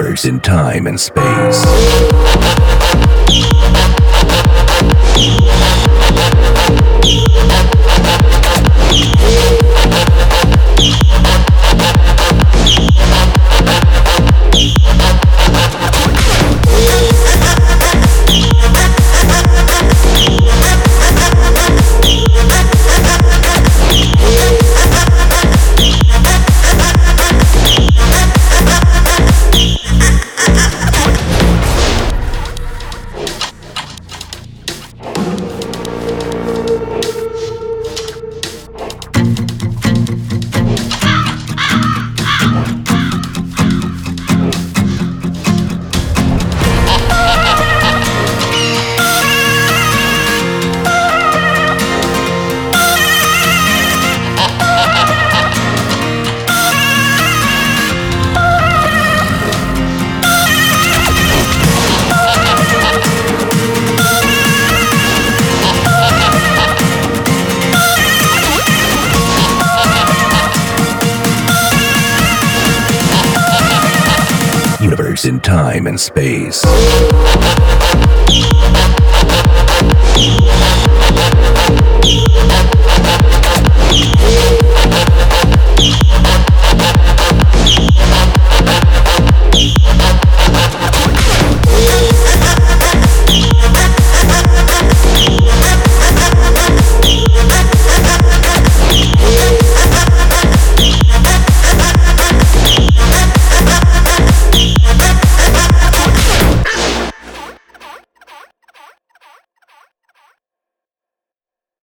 Universe in time and space. Universe in time and space.